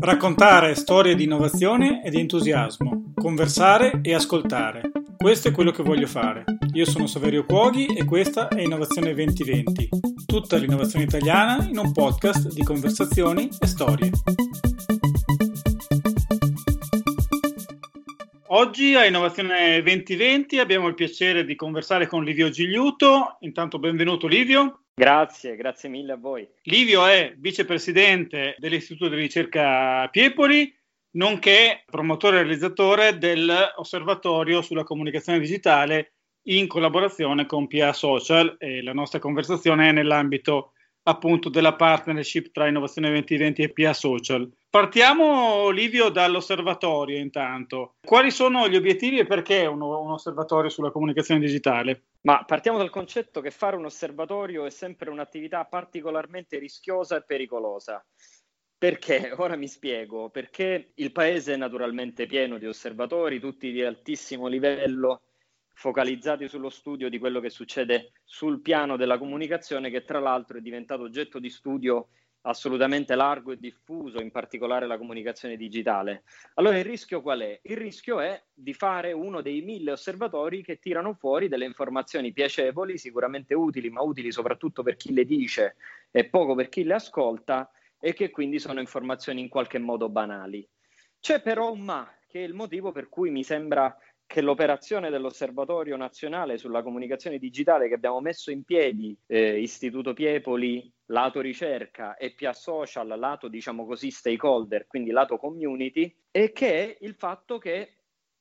Raccontare storie di innovazione e di entusiasmo, conversare e ascoltare. Questo è quello che voglio fare. Io sono Saverio Cuoghi e questa è Innovazione 2020, tutta l'innovazione italiana in un podcast di conversazioni e storie. Oggi a Innovazione 2020 abbiamo il piacere di conversare con Livio Gigliuto. Intanto benvenuto Livio. Grazie, grazie mille a voi. Livio è vicepresidente dell'Istituto di ricerca Piepoli, nonché promotore e realizzatore dell'osservatorio sulla comunicazione digitale in collaborazione con PA Social e la nostra conversazione è nell'ambito appunto della partnership tra Innovazione 2020 e PA Social. Partiamo, Livio, dall'osservatorio intanto. Quali sono gli obiettivi e perché un, un osservatorio sulla comunicazione digitale? Ma partiamo dal concetto che fare un osservatorio è sempre un'attività particolarmente rischiosa e pericolosa. Perché? Ora mi spiego. Perché il paese è naturalmente pieno di osservatori, tutti di altissimo livello, focalizzati sullo studio di quello che succede sul piano della comunicazione, che tra l'altro è diventato oggetto di studio assolutamente largo e diffuso, in particolare la comunicazione digitale. Allora il rischio qual è? Il rischio è di fare uno dei mille osservatori che tirano fuori delle informazioni piacevoli, sicuramente utili, ma utili soprattutto per chi le dice e poco per chi le ascolta e che quindi sono informazioni in qualche modo banali. C'è però un ma, che è il motivo per cui mi sembra che l'operazione dell'Osservatorio nazionale sulla comunicazione digitale che abbiamo messo in piedi, eh, Istituto Piepoli, lato ricerca e PIA Social, lato diciamo così stakeholder, quindi lato community, e che è il fatto che,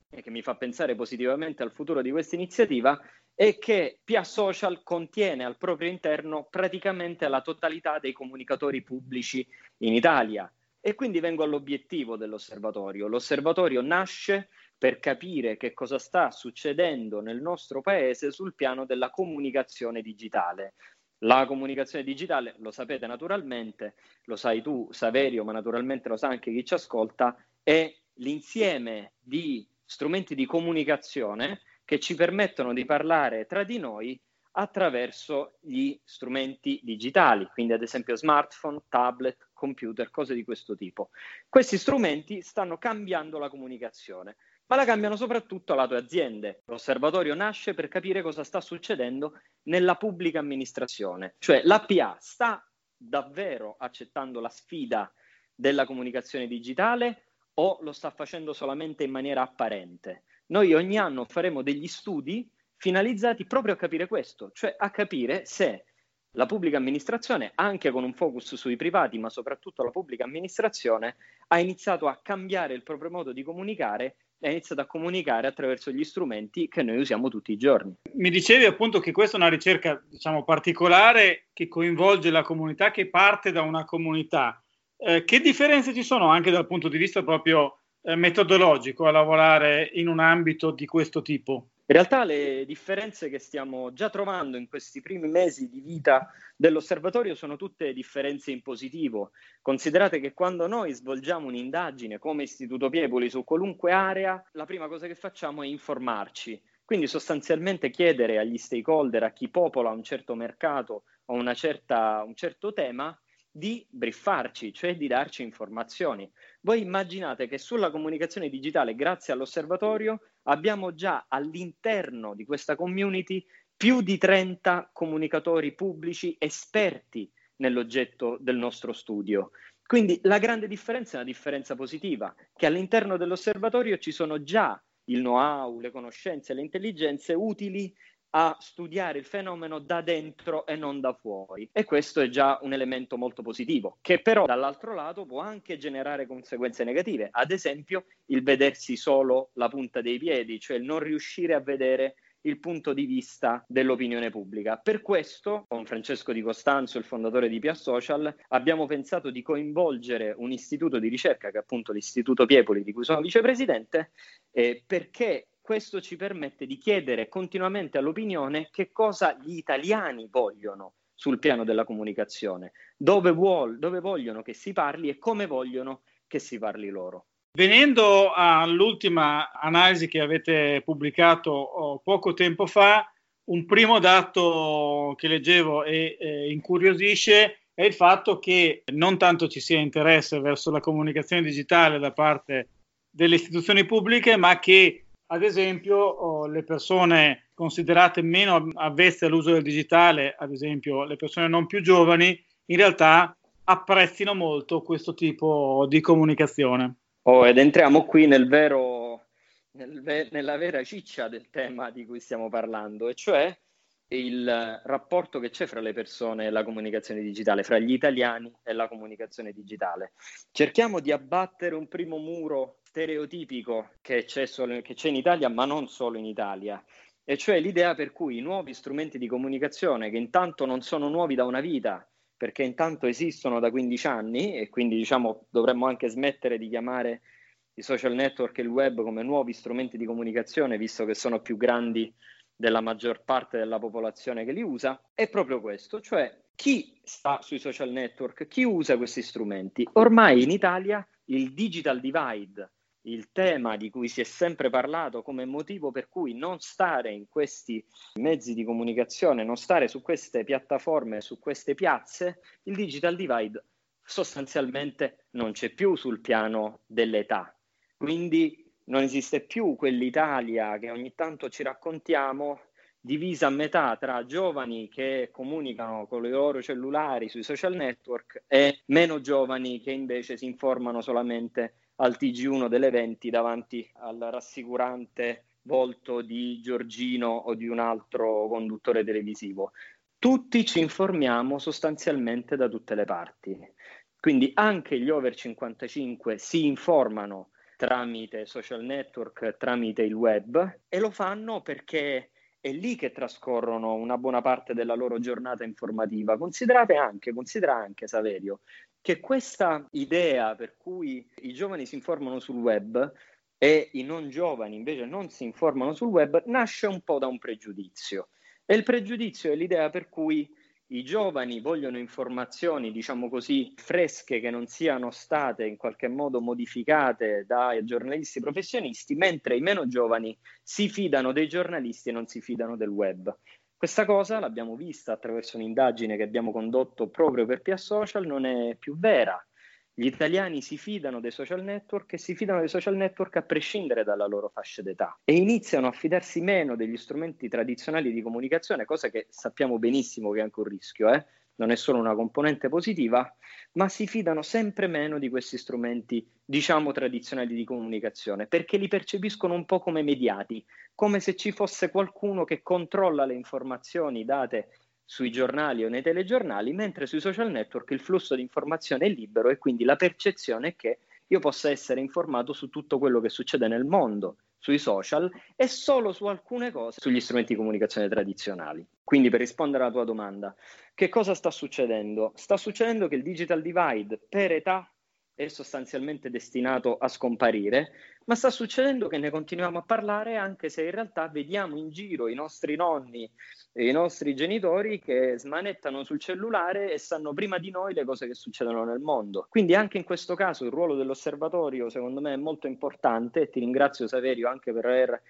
e che mi fa pensare positivamente al futuro di questa iniziativa, è che PIA Social contiene al proprio interno praticamente la totalità dei comunicatori pubblici in Italia. E quindi vengo all'obiettivo dell'osservatorio. L'osservatorio nasce per capire che cosa sta succedendo nel nostro paese sul piano della comunicazione digitale. La comunicazione digitale, lo sapete naturalmente, lo sai tu Saverio, ma naturalmente lo sa anche chi ci ascolta, è l'insieme di strumenti di comunicazione che ci permettono di parlare tra di noi attraverso gli strumenti digitali, quindi ad esempio smartphone, tablet, computer, cose di questo tipo. Questi strumenti stanno cambiando la comunicazione ma la cambiano soprattutto lato aziende. L'osservatorio nasce per capire cosa sta succedendo nella pubblica amministrazione, cioè l'APA sta davvero accettando la sfida della comunicazione digitale o lo sta facendo solamente in maniera apparente. Noi ogni anno faremo degli studi finalizzati proprio a capire questo, cioè a capire se la pubblica amministrazione, anche con un focus sui privati, ma soprattutto la pubblica amministrazione, ha iniziato a cambiare il proprio modo di comunicare e ha iniziato a comunicare attraverso gli strumenti che noi usiamo tutti i giorni. Mi dicevi appunto che questa è una ricerca diciamo, particolare che coinvolge la comunità, che parte da una comunità. Eh, che differenze ci sono anche dal punto di vista proprio eh, metodologico a lavorare in un ambito di questo tipo? In realtà le differenze che stiamo già trovando in questi primi mesi di vita dell'osservatorio sono tutte differenze in positivo. Considerate che quando noi svolgiamo un'indagine come Istituto Piepoli su qualunque area, la prima cosa che facciamo è informarci. Quindi sostanzialmente chiedere agli stakeholder, a chi popola un certo mercato o certa, un certo tema, di briefarci, cioè di darci informazioni. Voi immaginate che sulla comunicazione digitale, grazie all'osservatorio, abbiamo già all'interno di questa community più di 30 comunicatori pubblici esperti nell'oggetto del nostro studio. Quindi la grande differenza è una differenza positiva, che all'interno dell'osservatorio ci sono già il know-how, le conoscenze, le intelligenze utili a studiare il fenomeno da dentro e non da fuori. E questo è già un elemento molto positivo, che però dall'altro lato può anche generare conseguenze negative, ad esempio il vedersi solo la punta dei piedi, cioè il non riuscire a vedere il punto di vista dell'opinione pubblica. Per questo, con Francesco Di Costanzo, il fondatore di Pia Social, abbiamo pensato di coinvolgere un istituto di ricerca, che è appunto l'Istituto Piepoli, di cui sono vicepresidente, eh, perché questo ci permette di chiedere continuamente all'opinione che cosa gli italiani vogliono sul piano della comunicazione, dove, vuol, dove vogliono che si parli e come vogliono che si parli loro. Venendo all'ultima analisi che avete pubblicato oh, poco tempo fa, Un primo dato che leggevo e eh, incuriosisce è il fatto che non tanto ci sia interesse verso la comunicazione digitale da parte delle istituzioni pubbliche, ma che ad esempio oh, le persone considerate meno avvezze all'uso del digitale, ad esempio le persone non più giovani, in realtà apprezzino molto questo tipo di comunicazione. Oh, ed entriamo qui nel vero, nel, nella vera ciccia del tema di cui stiamo parlando, e cioè il rapporto che c'è fra le persone e la comunicazione digitale, fra gli italiani e la comunicazione digitale. Cerchiamo di abbattere un primo muro stereotipico che c'è, solo, che c'è in Italia, ma non solo in Italia, e cioè l'idea per cui i nuovi strumenti di comunicazione, che intanto non sono nuovi da una vita, perché intanto esistono da 15 anni e quindi diciamo dovremmo anche smettere di chiamare i social network e il web come nuovi strumenti di comunicazione, visto che sono più grandi della maggior parte della popolazione che li usa, è proprio questo, cioè chi sta sui social network, chi usa questi strumenti. Ormai in Italia il digital divide, il tema di cui si è sempre parlato come motivo per cui non stare in questi mezzi di comunicazione, non stare su queste piattaforme, su queste piazze, il digital divide sostanzialmente non c'è più sul piano dell'età. Quindi non esiste più quell'Italia che ogni tanto ci raccontiamo divisa a metà tra giovani che comunicano con i loro cellulari sui social network e meno giovani che invece si informano solamente al TG1 delle 20 davanti al rassicurante volto di Giorgino o di un altro conduttore televisivo. Tutti ci informiamo sostanzialmente da tutte le parti. Quindi anche gli over 55 si informano tramite social network, tramite il web e lo fanno perché è lì che trascorrono una buona parte della loro giornata informativa. Considerate anche, considera anche Saverio, che questa idea per cui i giovani si informano sul web e i non giovani invece non si informano sul web nasce un po' da un pregiudizio. E il pregiudizio è l'idea per cui i giovani vogliono informazioni, diciamo così, fresche che non siano state in qualche modo modificate dai giornalisti professionisti, mentre i meno giovani si fidano dei giornalisti e non si fidano del web. Questa cosa l'abbiamo vista attraverso un'indagine che abbiamo condotto proprio per Pia Social, non è più vera. Gli italiani si fidano dei social network e si fidano dei social network a prescindere dalla loro fascia d'età e iniziano a fidarsi meno degli strumenti tradizionali di comunicazione, cosa che sappiamo benissimo che è anche un rischio, eh? Non è solo una componente positiva, ma si fidano sempre meno di questi strumenti, diciamo, tradizionali di comunicazione, perché li percepiscono un po' come mediati, come se ci fosse qualcuno che controlla le informazioni date sui giornali o nei telegiornali, mentre sui social network il flusso di informazione è libero e quindi la percezione è che io possa essere informato su tutto quello che succede nel mondo sui social e solo su alcune cose sugli strumenti di comunicazione tradizionali. Quindi per rispondere alla tua domanda, che cosa sta succedendo? Sta succedendo che il digital divide per età è sostanzialmente destinato a scomparire, ma sta succedendo che ne continuiamo a parlare anche se in realtà vediamo in giro i nostri nonni e i nostri genitori che smanettano sul cellulare e sanno prima di noi le cose che succedono nel mondo. Quindi anche in questo caso il ruolo dell'osservatorio secondo me è molto importante e ti ringrazio Saverio anche per aver,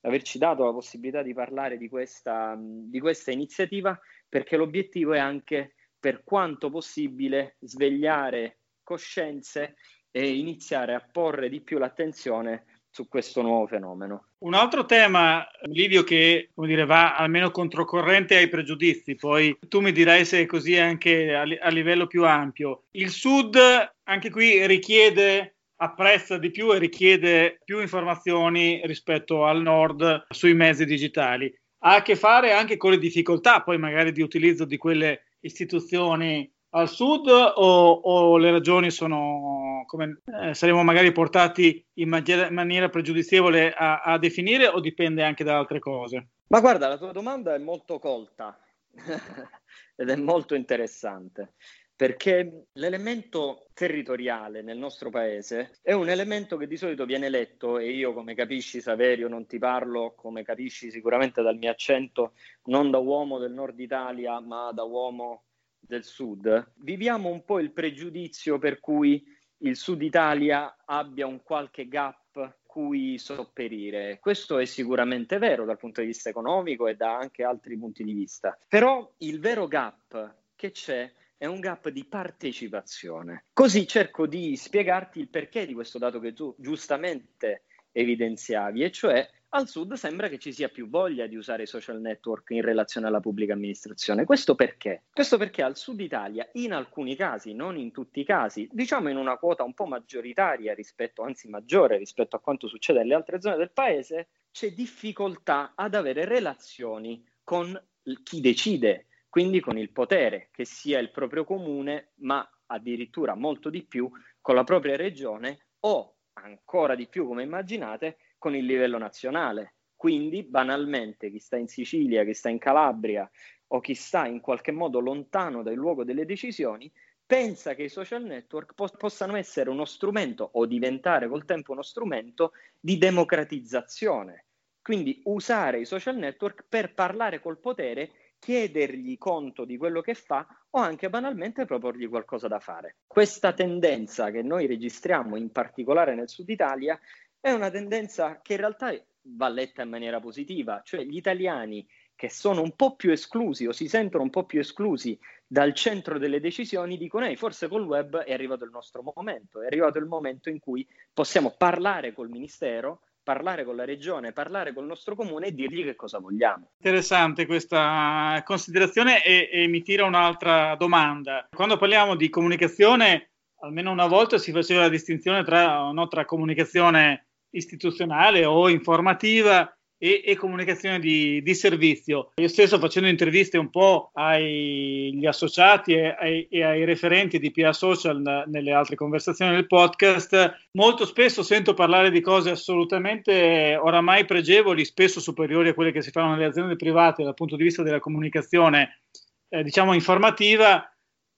averci dato la possibilità di parlare di questa, di questa iniziativa perché l'obiettivo è anche per quanto possibile svegliare coscienze e iniziare a porre di più l'attenzione su questo nuovo fenomeno. Un altro tema, Livio, che dire, va almeno controcorrente ai pregiudizi, poi tu mi dirai se è così anche a, a livello più ampio. Il Sud, anche qui, richiede apprezza di più e richiede più informazioni rispetto al nord sui mezzi digitali. Ha a che fare anche con le difficoltà poi magari di utilizzo di quelle istituzioni al sud o, o le ragioni sono come eh, saremo magari portati in maniera, maniera pregiudizievole a, a, definire o dipende anche da altre cose? Ma guarda, la tua domanda è molto colta ed è molto interessante perché l'elemento territoriale nel nostro paese è un elemento che di solito viene letto e io come capisci Saverio non ti parlo come capisci sicuramente dal mio accento non da uomo del nord Italia ma da uomo del sud, viviamo un po' il pregiudizio per cui il sud Italia abbia un qualche gap cui sopperire. Questo è sicuramente vero dal punto di vista economico e da anche altri punti di vista. Però il vero gap che c'è è un gap di partecipazione. Così cerco di spiegarti il perché di questo dato che tu giustamente evidenziavi, e cioè al sud sembra che ci sia più voglia di usare i social network in relazione alla pubblica amministrazione. Questo perché? Questo perché al sud Italia, in alcuni casi, non in tutti i casi, diciamo in una quota un po' maggioritaria rispetto, anzi maggiore rispetto a quanto succede nelle altre zone del paese, c'è difficoltà ad avere relazioni con chi decide, quindi con il potere, che sia il proprio comune, ma addirittura molto di più con la propria regione o ancora di più, come immaginate, con il livello nazionale. Quindi, banalmente, chi sta in Sicilia, chi sta in Calabria o chi sta in qualche modo lontano dal luogo delle decisioni, pensa che i social network po- possano essere uno strumento o diventare col tempo uno strumento di democratizzazione. Quindi usare i social network per parlare col potere, chiedergli conto di quello che fa o anche banalmente proporgli qualcosa da fare. Questa tendenza che noi registriamo in particolare nel sud Italia è una tendenza che in realtà va letta in maniera positiva, cioè gli italiani che sono un po' più esclusi o si sentono un po' più esclusi dal centro delle decisioni dicono ehi forse col web è arrivato il nostro momento, è arrivato il momento in cui possiamo parlare col ministero, parlare con la regione, parlare col nostro comune e dirgli che cosa vogliamo. Interessante questa considerazione e, e mi tira un'altra domanda. Quando parliamo di comunicazione, almeno una volta si faceva la distinzione tra, no, tra comunicazione istituzionale o informativa e, e comunicazione di, di, servizio. Io stesso facendo interviste un po' agli associati e ai, e ai referenti di PA Social nelle altre conversazioni del podcast, molto spesso sento parlare di cose assolutamente oramai pregevoli, spesso superiori a quelle che si fanno nelle aziende private dal punto di vista della comunicazione, eh, diciamo informativa,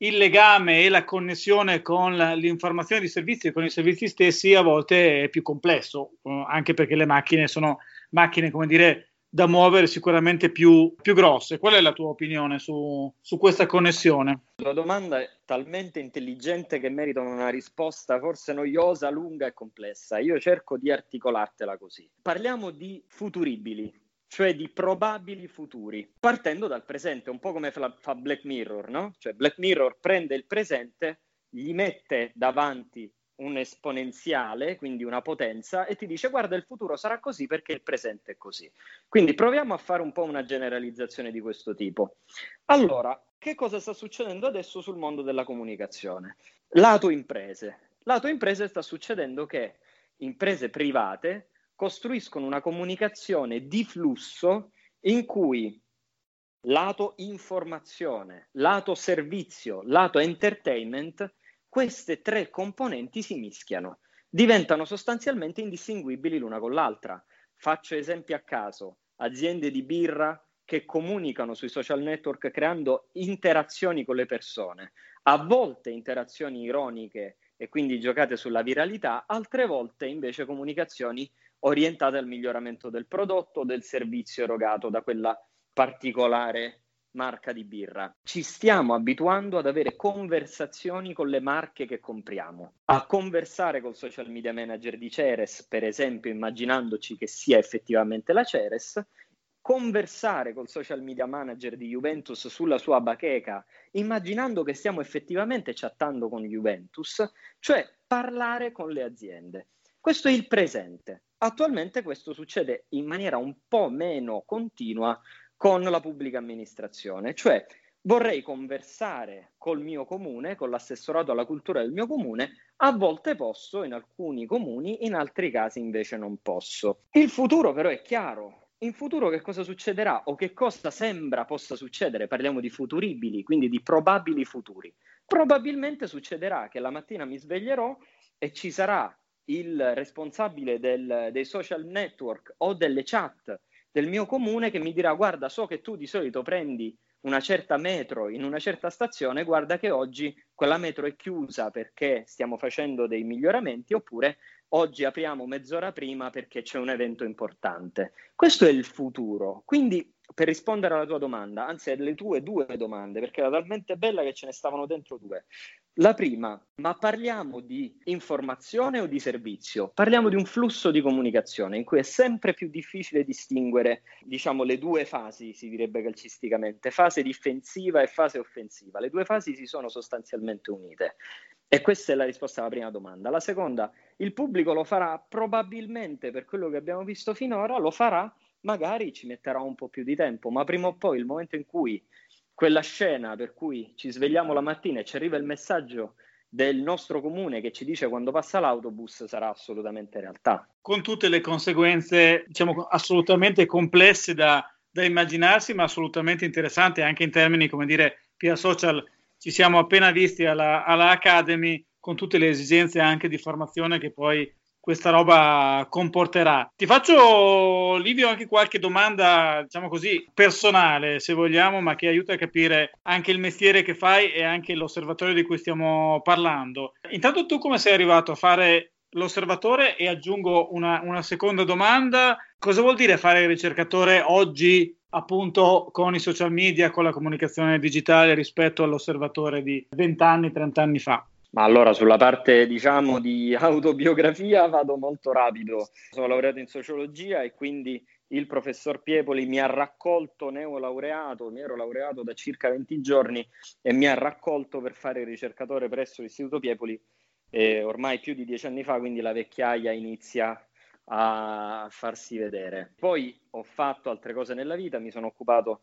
il legame e la connessione con l'informazione di servizi e con i servizi stessi a volte è più complesso, eh, anche perché le macchine sono macchine, come dire, da muovere sicuramente più, più grosse. Qual è la tua opinione su, su questa connessione? La domanda è talmente intelligente che merita una risposta forse noiosa, lunga e complessa. Io cerco di articolartela così. Parliamo di futuribili, cioè di probabili futuri, partendo dal presente, un po' come fa Black Mirror, no? Cioè Black Mirror prende il presente, gli mette davanti un esponenziale, quindi una potenza, e ti dice guarda il futuro sarà così perché il presente è così. Quindi proviamo a fare un po' una generalizzazione di questo tipo. Allora, che cosa sta succedendo adesso sul mondo della comunicazione? Lato imprese. Lato imprese sta succedendo che imprese private costruiscono una comunicazione di flusso in cui lato informazione, lato servizio, lato entertainment, queste tre componenti si mischiano, diventano sostanzialmente indistinguibili l'una con l'altra. Faccio esempi a caso, aziende di birra che comunicano sui social network creando interazioni con le persone, a volte interazioni ironiche e quindi giocate sulla viralità, altre volte invece comunicazioni orientate al miglioramento del prodotto o del servizio erogato da quella particolare marca di birra. Ci stiamo abituando ad avere conversazioni con le marche che compriamo, a conversare col social media manager di Ceres, per esempio, immaginandoci che sia effettivamente la Ceres, conversare col social media manager di Juventus sulla sua bacheca, immaginando che stiamo effettivamente chattando con Juventus, cioè parlare con le aziende. Questo è il presente. Attualmente questo succede in maniera un po' meno continua con la pubblica amministrazione, cioè vorrei conversare col mio comune, con l'assessorato alla cultura del mio comune, a volte posso in alcuni comuni, in altri casi invece non posso. Il futuro però è chiaro. In futuro che cosa succederà o che cosa sembra possa succedere? Parliamo di futuribili, quindi di probabili futuri. Probabilmente succederà che la mattina mi sveglierò e ci sarà il responsabile del, dei social network o delle chat del mio comune che mi dirà guarda so che tu di solito prendi una certa metro in una certa stazione, guarda che oggi quella metro è chiusa perché stiamo facendo dei miglioramenti oppure oggi apriamo mezz'ora prima perché c'è un evento importante. Questo è il futuro. Quindi per rispondere alla tua domanda, anzi alle tue due domande, perché era talmente bella che ce ne stavano dentro due. La prima, ma parliamo di informazione o di servizio? Parliamo di un flusso di comunicazione in cui è sempre più difficile distinguere, diciamo, le due fasi, si direbbe calcisticamente, fase difensiva e fase offensiva. Le due fasi si sono sostanzialmente unite. E questa è la risposta alla prima domanda. La seconda, il pubblico lo farà probabilmente per quello che abbiamo visto finora, lo farà, magari ci metterà un po' più di tempo, ma prima o poi il momento in cui quella scena per cui ci svegliamo la mattina e ci arriva il messaggio del nostro comune che ci dice quando passa l'autobus sarà assolutamente realtà. Con tutte le conseguenze, diciamo, assolutamente complesse da, da immaginarsi, ma assolutamente interessanti anche in termini, come dire, via social. Ci siamo appena visti alla, alla Academy con tutte le esigenze anche di formazione che poi questa roba comporterà. Ti faccio, Livio, anche qualche domanda, diciamo così, personale, se vogliamo, ma che aiuta a capire anche il mestiere che fai e anche l'osservatorio di cui stiamo parlando. Intanto tu come sei arrivato a fare l'osservatore e aggiungo una, una seconda domanda. Cosa vuol dire fare il ricercatore oggi appunto con i social media, con la comunicazione digitale rispetto all'osservatore di 20 anni, 30 anni fa? Ma allora sulla parte diciamo di autobiografia vado molto rapido. Sono laureato in sociologia e quindi il professor Piepoli mi ha raccolto neolaureato, mi ero laureato da circa 20 giorni e mi ha raccolto per fare ricercatore presso l'Istituto Piepoli eh, ormai più di dieci anni fa, quindi la vecchiaia inizia a farsi vedere. Poi ho fatto altre cose nella vita, mi sono occupato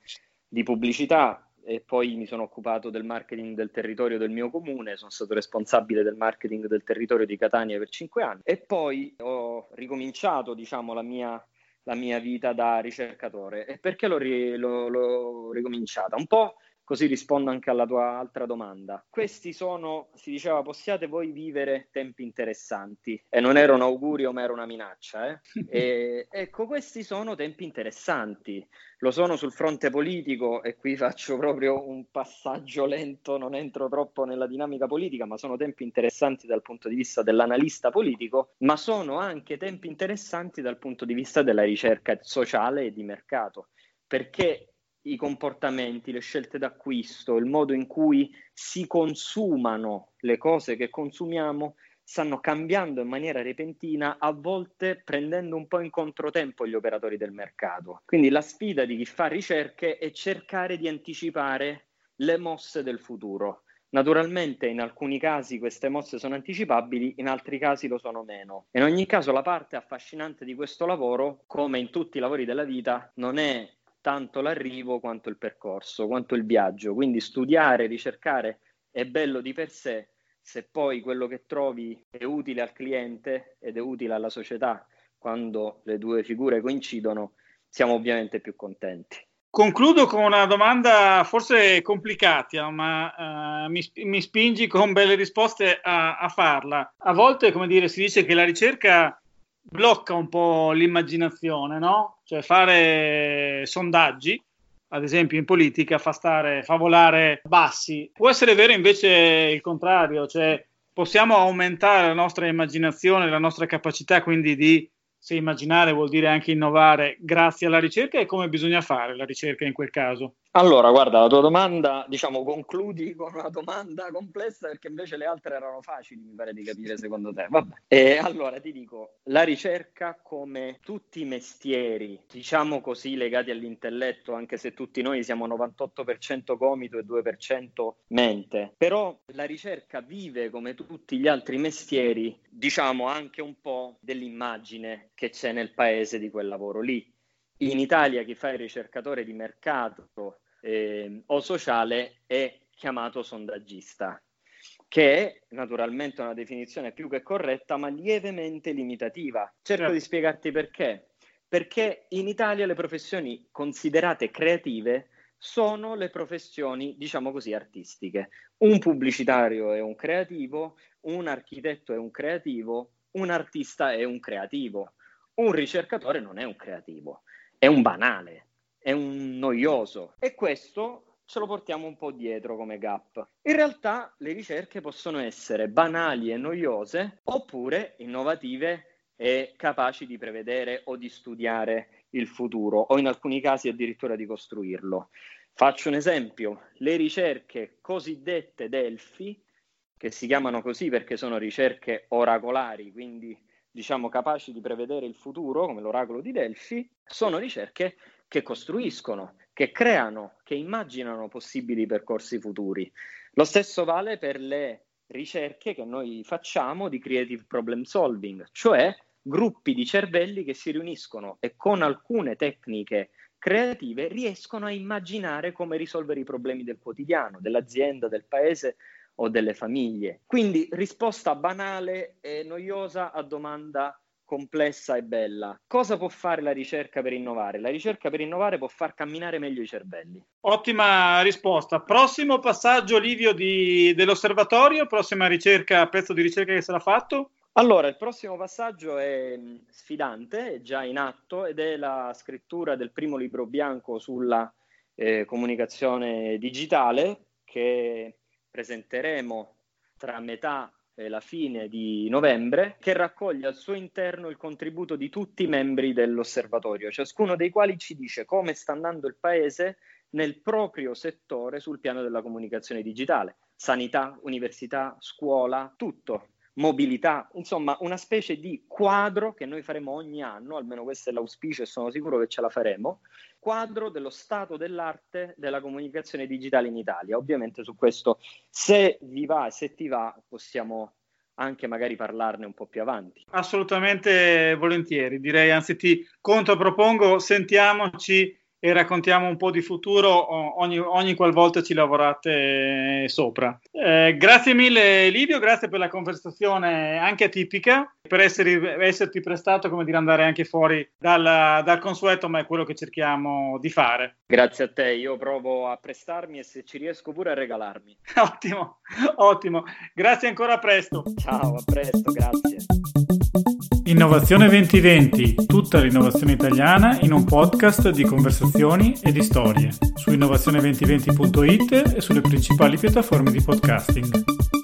di pubblicità, e poi mi sono occupato del marketing del territorio del mio comune, sono stato responsabile del marketing del territorio di Catania per cinque anni e poi ho ricominciato diciamo, la, mia, la mia vita da ricercatore. E perché l'ho, ri, l'ho, l'ho ricominciata? Un po' Così rispondo anche alla tua altra domanda. Questi sono, si diceva, possiate voi vivere tempi interessanti. E non era un augurio, ma era una minaccia. Eh? E, ecco, questi sono tempi interessanti. Lo sono sul fronte politico, e qui faccio proprio un passaggio lento, non entro troppo nella dinamica politica, ma sono tempi interessanti dal punto di vista dell'analista politico, ma sono anche tempi interessanti dal punto di vista della ricerca sociale e di mercato perché i comportamenti, le scelte d'acquisto, il modo in cui si consumano le cose che consumiamo stanno cambiando in maniera repentina, a volte prendendo un po' in controtempo gli operatori del mercato. Quindi la sfida di chi fa ricerche è cercare di anticipare le mosse del futuro. Naturalmente in alcuni casi queste mosse sono anticipabili, in altri casi lo sono meno. In ogni caso la parte affascinante di questo lavoro, come in tutti i lavori della vita, non è tanto l'arrivo quanto il percorso, quanto il viaggio. Quindi studiare, ricercare è bello di per sé, se poi quello che trovi è utile al cliente ed è utile alla società, quando le due figure coincidono, siamo ovviamente più contenti. Concludo con una domanda forse complicata, ma uh, mi, mi, spingi con belle risposte a, a farla. A volte, come dire, si dice che la ricerca blocca un po' l'immaginazione, no? Cioè fare sondaggi, ad esempio in politica, fa, stare, fa volare bassi. Può essere vero invece il contrario, cioè possiamo aumentare la nostra immaginazione, la nostra capacità quindi di se immaginare vuol dire anche innovare grazie alla ricerca e come bisogna fare la ricerca in quel caso? Allora, guarda, la tua domanda, diciamo, concludi con una domanda complessa perché invece le altre erano facili, mi pare di capire secondo te. Vabbè. E allora ti dico, la ricerca come tutti i mestieri, diciamo così, legati all'intelletto, anche se tutti noi siamo 98% gomito e 2% mente, però la ricerca vive come tutti gli altri mestieri, diciamo anche un po' dell'immagine che c'è nel paese di quel lavoro lì in Italia chi fa il ricercatore di mercato eh, o sociale è chiamato sondaggista, che è naturalmente una definizione più che corretta, ma lievemente limitativa. Cerco certo. di spiegarti perché. Perché in Italia le professioni considerate creative sono le professioni, diciamo così, artistiche. Un pubblicitario è un creativo, un architetto è un creativo, un artista è un creativo, un ricercatore non è un creativo è un banale, è un noioso e questo ce lo portiamo un po' dietro come gap. In realtà le ricerche possono essere banali e noiose oppure innovative e capaci di prevedere o di studiare il futuro o in alcuni casi addirittura di costruirlo. Faccio un esempio, le ricerche cosiddette Delphi, che si chiamano così perché sono ricerche oracolari, quindi diciamo capaci di prevedere il futuro, come l'oracolo di Delphi, sono ricerche che costruiscono, che creano, che immaginano possibili percorsi futuri. Lo stesso vale per le ricerche che noi facciamo di creative problem solving, cioè gruppi di cervelli che si riuniscono e con alcune tecniche creative riescono a immaginare come risolvere i problemi del quotidiano, dell'azienda, del paese o delle famiglie. Quindi risposta banale e noiosa a domanda complessa e bella. Cosa può fare la ricerca per innovare? La ricerca per innovare può far camminare meglio i cervelli. Ottima risposta. Prossimo passaggio, Livio, di, dell'osservatorio, prossima ricerca, pezzo di ricerca che sarà fatto? Allora, il prossimo passaggio è mm, sfidante, è già in atto ed è la scrittura del primo libro bianco sulla eh, comunicazione digitale che presenteremo tra metà la fine di novembre, che raccoglie al suo interno il contributo di tutti i membri dell'osservatorio, ciascuno dei quali ci dice come sta andando il paese nel proprio settore sul piano della comunicazione digitale, sanità, università, scuola, tutto mobilità, insomma una specie di quadro che noi faremo ogni anno, almeno questo è l'auspicio e sono sicuro che ce la faremo, quadro dello stato dell'arte della comunicazione digitale in Italia. Ovviamente su questo, se vi va e se ti va, possiamo anche magari parlarne un po' più avanti. Assolutamente volentieri, direi anzi ti contropropongo, sentiamoci e raccontiamo un po' di futuro ogni, ogni qualvolta ci lavorate sopra. Eh, grazie mille Livio, grazie per la conversazione anche atipica, per essere, esserti prestato, come dire, andare anche fuori dal, dal consueto, ma è quello che cerchiamo di fare. Grazie a te, io provo a prestarmi e se ci riesco pure a regalarmi. ottimo, ottimo. Grazie ancora, a presto. Ciao, a presto, grazie. Innovazione 2020, tutta l'innovazione italiana in un podcast di conversazioni e di storie su innovazione2020.it e sulle principali piattaforme di podcasting.